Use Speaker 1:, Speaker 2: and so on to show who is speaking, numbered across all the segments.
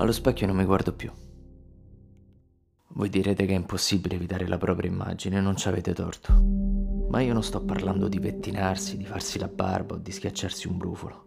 Speaker 1: Allo specchio non mi guardo più. Voi direte che è impossibile evitare la propria immagine, non ci avete torto. Ma io non sto parlando di pettinarsi, di farsi la barba o di schiacciarsi un brufolo.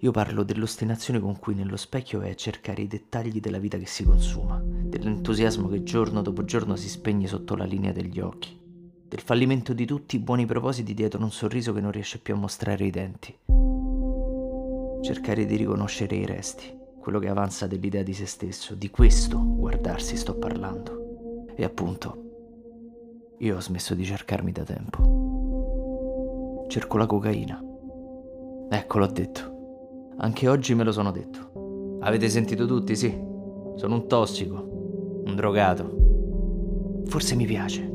Speaker 1: Io parlo dell'ostinazione con cui nello specchio vai a cercare i dettagli della vita che si consuma, dell'entusiasmo che giorno dopo giorno si spegne sotto la linea degli occhi, del fallimento di tutti i buoni propositi dietro un sorriso che non riesce più a mostrare i denti. Cercare di riconoscere i resti, quello che avanza dell'idea di se stesso, di questo guardarsi sto parlando. E appunto, io ho smesso di cercarmi da tempo. Cerco la cocaina. Ecco, l'ho detto. Anche oggi me lo sono detto. Avete sentito tutti, sì? Sono un tossico, un drogato. Forse mi piace.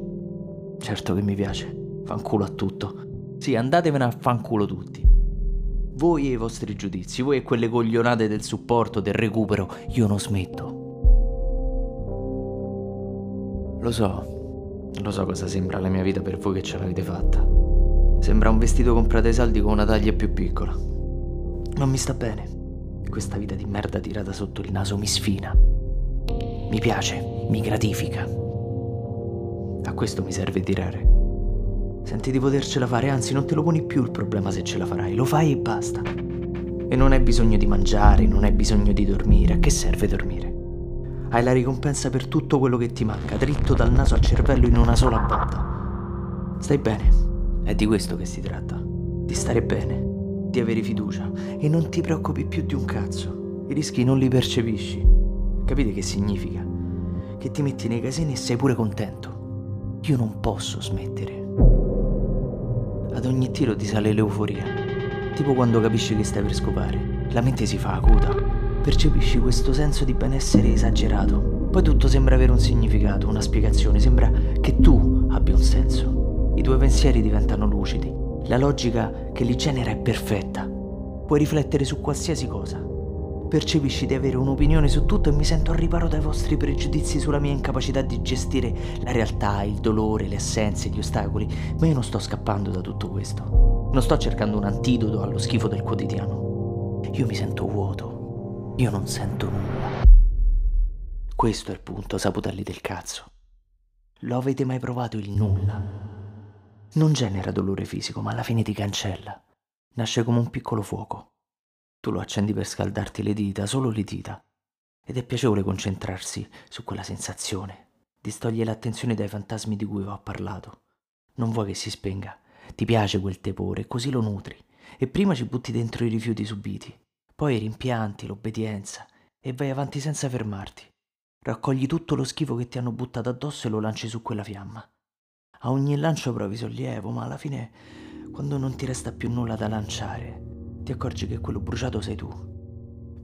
Speaker 1: Certo che mi piace. Fanculo a tutto. Sì, andatevene a fanculo tutti. Voi e i vostri giudizi, voi e quelle coglionate del supporto, del recupero, io non smetto. Lo so, lo so cosa sembra la mia vita per voi che ce l'avete fatta. Sembra un vestito comprato ai saldi con una taglia più piccola. Non mi sta bene. Questa vita di merda tirata sotto il naso mi sfina. Mi piace, mi gratifica. A questo mi serve tirare. Senti di potercela fare, anzi non te lo poni più il problema se ce la farai, lo fai e basta. E non hai bisogno di mangiare, non hai bisogno di dormire. A che serve dormire? Hai la ricompensa per tutto quello che ti manca, dritto dal naso al cervello in una sola botta. Stai bene. È di questo che si tratta. Di stare bene di avere fiducia e non ti preoccupi più di un cazzo. I rischi non li percepisci. Capite che significa? Che ti metti nei casini e sei pure contento. Io non posso smettere. Ad ogni tiro ti sale l'euforia. Tipo quando capisci che stai per scopare. La mente si fa acuta. Percepisci questo senso di benessere esagerato. Poi tutto sembra avere un significato, una spiegazione. Sembra che tu abbia un senso. I tuoi pensieri diventano lucidi la logica che li genera è perfetta. Puoi riflettere su qualsiasi cosa. Percepisci di avere un'opinione su tutto e mi sento al riparo dai vostri pregiudizi sulla mia incapacità di gestire la realtà, il dolore, le assenze, gli ostacoli, ma io non sto scappando da tutto questo. Non sto cercando un antidoto allo schifo del quotidiano. Io mi sento vuoto. Io non sento nulla. Questo è il punto, saputelli del cazzo. Lo avete mai provato il nulla? Non genera dolore fisico, ma alla fine ti cancella. Nasce come un piccolo fuoco. Tu lo accendi per scaldarti le dita, solo le dita. Ed è piacevole concentrarsi su quella sensazione. Distoglie l'attenzione dai fantasmi di cui ho parlato. Non vuoi che si spenga. Ti piace quel tepore così lo nutri. E prima ci butti dentro i rifiuti subiti, poi i rimpianti, l'obbedienza e vai avanti senza fermarti. Raccogli tutto lo schifo che ti hanno buttato addosso e lo lanci su quella fiamma. A ogni lancio provi sollievo, ma alla fine, quando non ti resta più nulla da lanciare, ti accorgi che quello bruciato sei tu.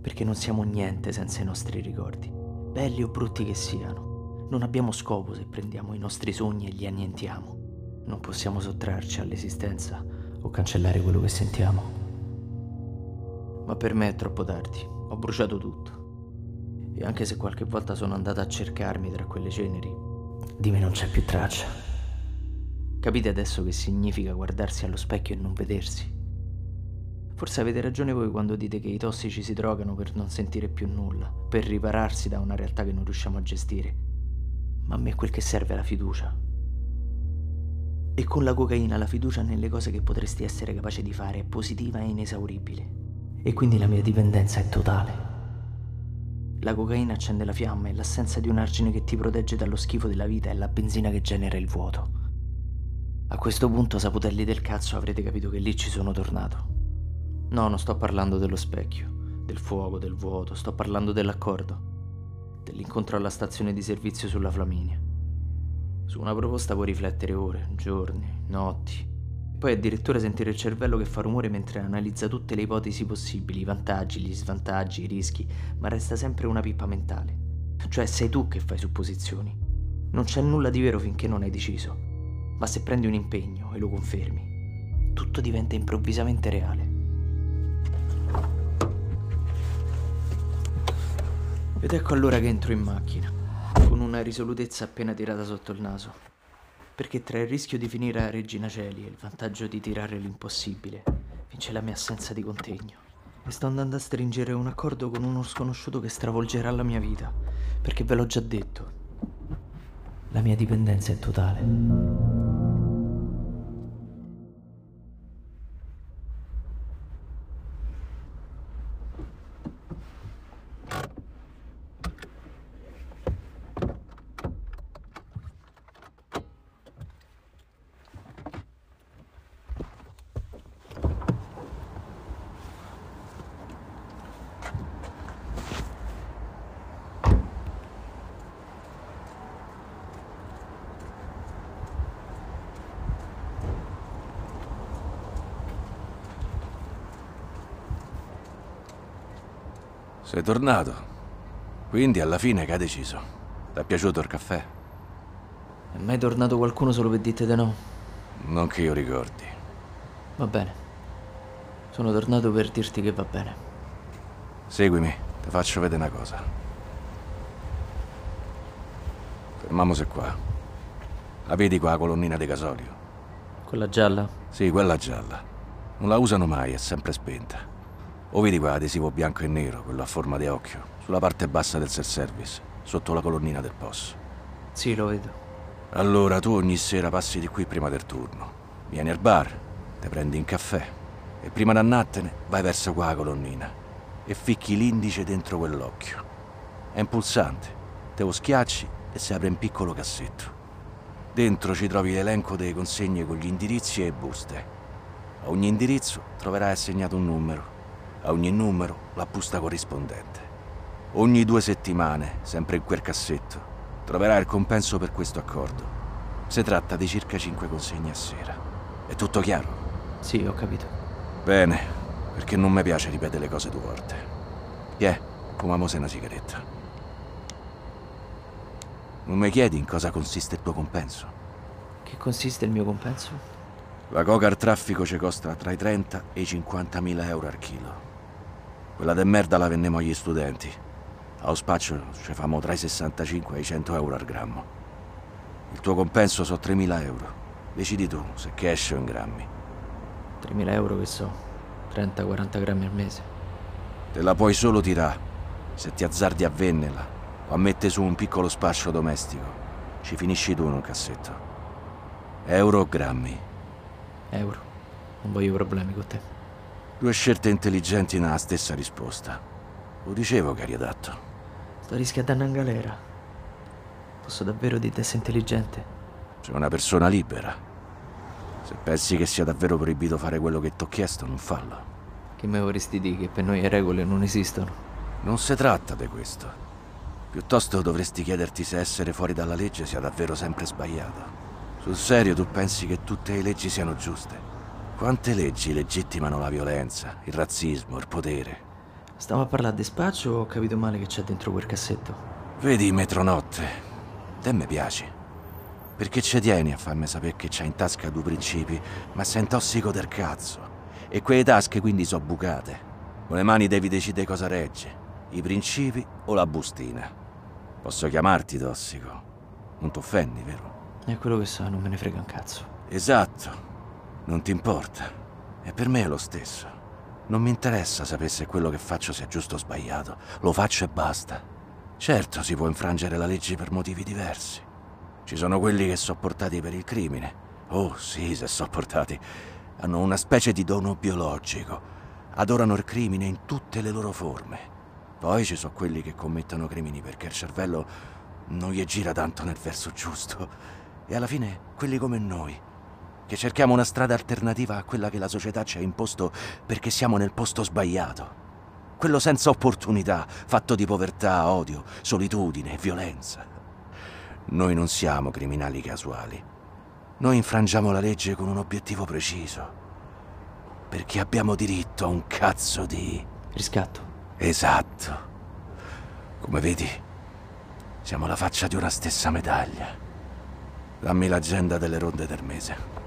Speaker 1: Perché non siamo niente senza i nostri ricordi, belli o brutti che siano. Non abbiamo scopo se prendiamo i nostri sogni e li annientiamo. Non possiamo sottrarci all'esistenza o cancellare quello che sentiamo. Ma per me è troppo tardi, ho bruciato tutto. E anche se qualche volta sono andata a cercarmi tra quelle ceneri, di me non c'è più traccia. Capite adesso che significa guardarsi allo specchio e non vedersi? Forse avete ragione voi quando dite che i tossici si drogano per non sentire più nulla, per ripararsi da una realtà che non riusciamo a gestire. Ma a me quel che serve è la fiducia. E con la cocaina la fiducia nelle cose che potresti essere capace di fare è positiva e inesauribile. E quindi la mia dipendenza è totale. La cocaina accende la fiamma e l'assenza di un argine che ti protegge dallo schifo della vita è la benzina che genera il vuoto. A questo punto, saputelli del cazzo, avrete capito che lì ci sono tornato. No, non sto parlando dello specchio, del fuoco, del vuoto, sto parlando dell'accordo, dell'incontro alla stazione di servizio sulla Flaminia. Su una proposta puoi riflettere ore, giorni, notti, poi addirittura sentire il cervello che fa rumore mentre analizza tutte le ipotesi possibili, i vantaggi, gli svantaggi, i rischi, ma resta sempre una pippa mentale. Cioè sei tu che fai supposizioni. Non c'è nulla di vero finché non hai deciso ma se prendi un impegno e lo confermi, tutto diventa improvvisamente reale. Ed ecco allora che entro in macchina, con una risolutezza appena tirata sotto il naso, perché tra il rischio di finire a Regina Celi e il vantaggio di tirare l'impossibile, vince la mia assenza di contegno. e sto andando a stringere un accordo con uno sconosciuto che stravolgerà la mia vita, perché ve l'ho già detto. La mia dipendenza è totale.
Speaker 2: Sei tornato. Quindi alla fine che hai deciso? Ti è piaciuto il caffè?
Speaker 1: È mai tornato qualcuno solo per dite di no?
Speaker 2: Non che io ricordi.
Speaker 1: Va bene. Sono tornato per dirti che va bene.
Speaker 2: Seguimi, ti faccio vedere una cosa. Fermiamoci qua. La vedi qua la colonnina di gasolio?
Speaker 1: Quella gialla?
Speaker 2: Sì, quella gialla. Non la usano mai, è sempre spenta. O vedi quell'adesivo bianco e nero, quello a forma di occhio, sulla parte bassa del self-service, sotto la colonnina del POS?
Speaker 1: Sì, lo vedo.
Speaker 2: Allora tu ogni sera passi di qui prima del turno. Vieni al bar, ti prendi un caffè e prima d'annattene vai verso qua la colonnina e ficchi l'indice dentro quell'occhio. È un pulsante, te lo schiacci e si apre un piccolo cassetto. Dentro ci trovi l'elenco delle consegne con gli indirizzi e buste. A ogni indirizzo troverai assegnato un numero a ogni numero la busta corrispondente. Ogni due settimane, sempre in quel cassetto, troverai il compenso per questo accordo. Si tratta di circa cinque consegne a sera. È tutto chiaro?
Speaker 1: Sì, ho capito.
Speaker 2: Bene, perché non mi piace ripetere le cose due volte. Tiè, fumiamoci una sigaretta. Non mi chiedi in cosa consiste il tuo compenso?
Speaker 1: Che consiste il mio compenso?
Speaker 2: La coca al traffico ci costa tra i 30 e i 50 mila euro al chilo. Quella de merda la vendiamo agli studenti. Allo spaccio ci famo tra i 65 e i 100 euro al grammo. Il tuo compenso sono 3.000 euro. Decidi tu se cash o in grammi.
Speaker 1: 3.000 euro che so, 30-40 grammi al mese.
Speaker 2: Te la puoi solo tirare se ti azzardi a vennela o a mettere su un piccolo spaccio domestico. Ci finisci tu in un cassetto. Euro o grammi?
Speaker 1: Euro. Non voglio problemi con te.
Speaker 2: Due scelte intelligenti nella stessa risposta. Lo dicevo che eri adatto.
Speaker 1: Sto rischiando in galera. Posso davvero dire essere intelligente?
Speaker 2: Sei una persona libera. Se pensi che sia davvero proibito fare quello che ti ho chiesto, non fallo.
Speaker 1: Che mi vorresti dire che per noi le regole non esistono?
Speaker 2: Non si tratta di questo. Piuttosto dovresti chiederti se essere fuori dalla legge sia davvero sempre sbagliato. Sul serio tu pensi che tutte le leggi siano giuste? Quante leggi legittimano la violenza, il razzismo, il potere?
Speaker 1: Stiamo a parlare di spaccio o ho capito male che c'è dentro quel cassetto?
Speaker 2: Vedi, metronotte, te mi piaci. Perché ci tieni a farmi sapere che c'hai in tasca due principi, ma sei tossico del cazzo. E quelle tasche quindi sono bucate. Con le mani devi decidere cosa regge, i principi o la bustina. Posso chiamarti tossico. Non t'offendi, vero?
Speaker 1: È quello che so, non me ne frega un cazzo.
Speaker 2: Esatto. Non ti importa. E per me è lo stesso. Non mi interessa sapere se quello che faccio sia giusto o sbagliato. Lo faccio e basta. Certo, si può infrangere la legge per motivi diversi. Ci sono quelli che sono portati per il crimine. Oh, sì, se sono portati. Hanno una specie di dono biologico. Adorano il crimine in tutte le loro forme. Poi ci sono quelli che commettono crimini perché il cervello non gli gira tanto nel verso giusto. E alla fine, quelli come noi, che cerchiamo una strada alternativa a quella che la società ci ha imposto perché siamo nel posto sbagliato. Quello senza opportunità, fatto di povertà, odio, solitudine, violenza. Noi non siamo criminali casuali. Noi infrangiamo la legge con un obiettivo preciso. Perché abbiamo diritto a un cazzo di...
Speaker 1: Riscatto.
Speaker 2: Esatto. Come vedi, siamo la faccia di una stessa medaglia. Dammi l'agenda delle ronde del mese.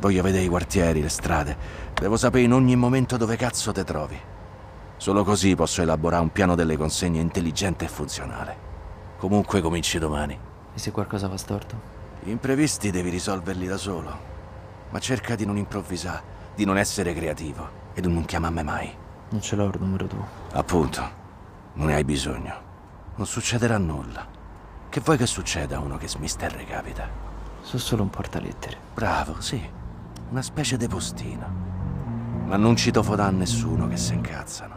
Speaker 2: Voglio vedere i quartieri, le strade. Devo sapere in ogni momento dove cazzo te trovi. Solo così posso elaborare un piano delle consegne intelligente e funzionale. Comunque cominci domani.
Speaker 1: E se qualcosa va storto?
Speaker 2: Gli imprevisti devi risolverli da solo. Ma cerca di non improvvisare, di non essere creativo e di non chiamarmi mai.
Speaker 1: Non ce l'ho il numero tuo.
Speaker 2: Appunto. Non ne hai bisogno. Non succederà nulla. Che vuoi che succeda a uno che smisterre capita?
Speaker 1: Sono solo un portalettere.
Speaker 2: Bravo, sì una specie di postino. Ma non ci tofo da a nessuno che se incazzano.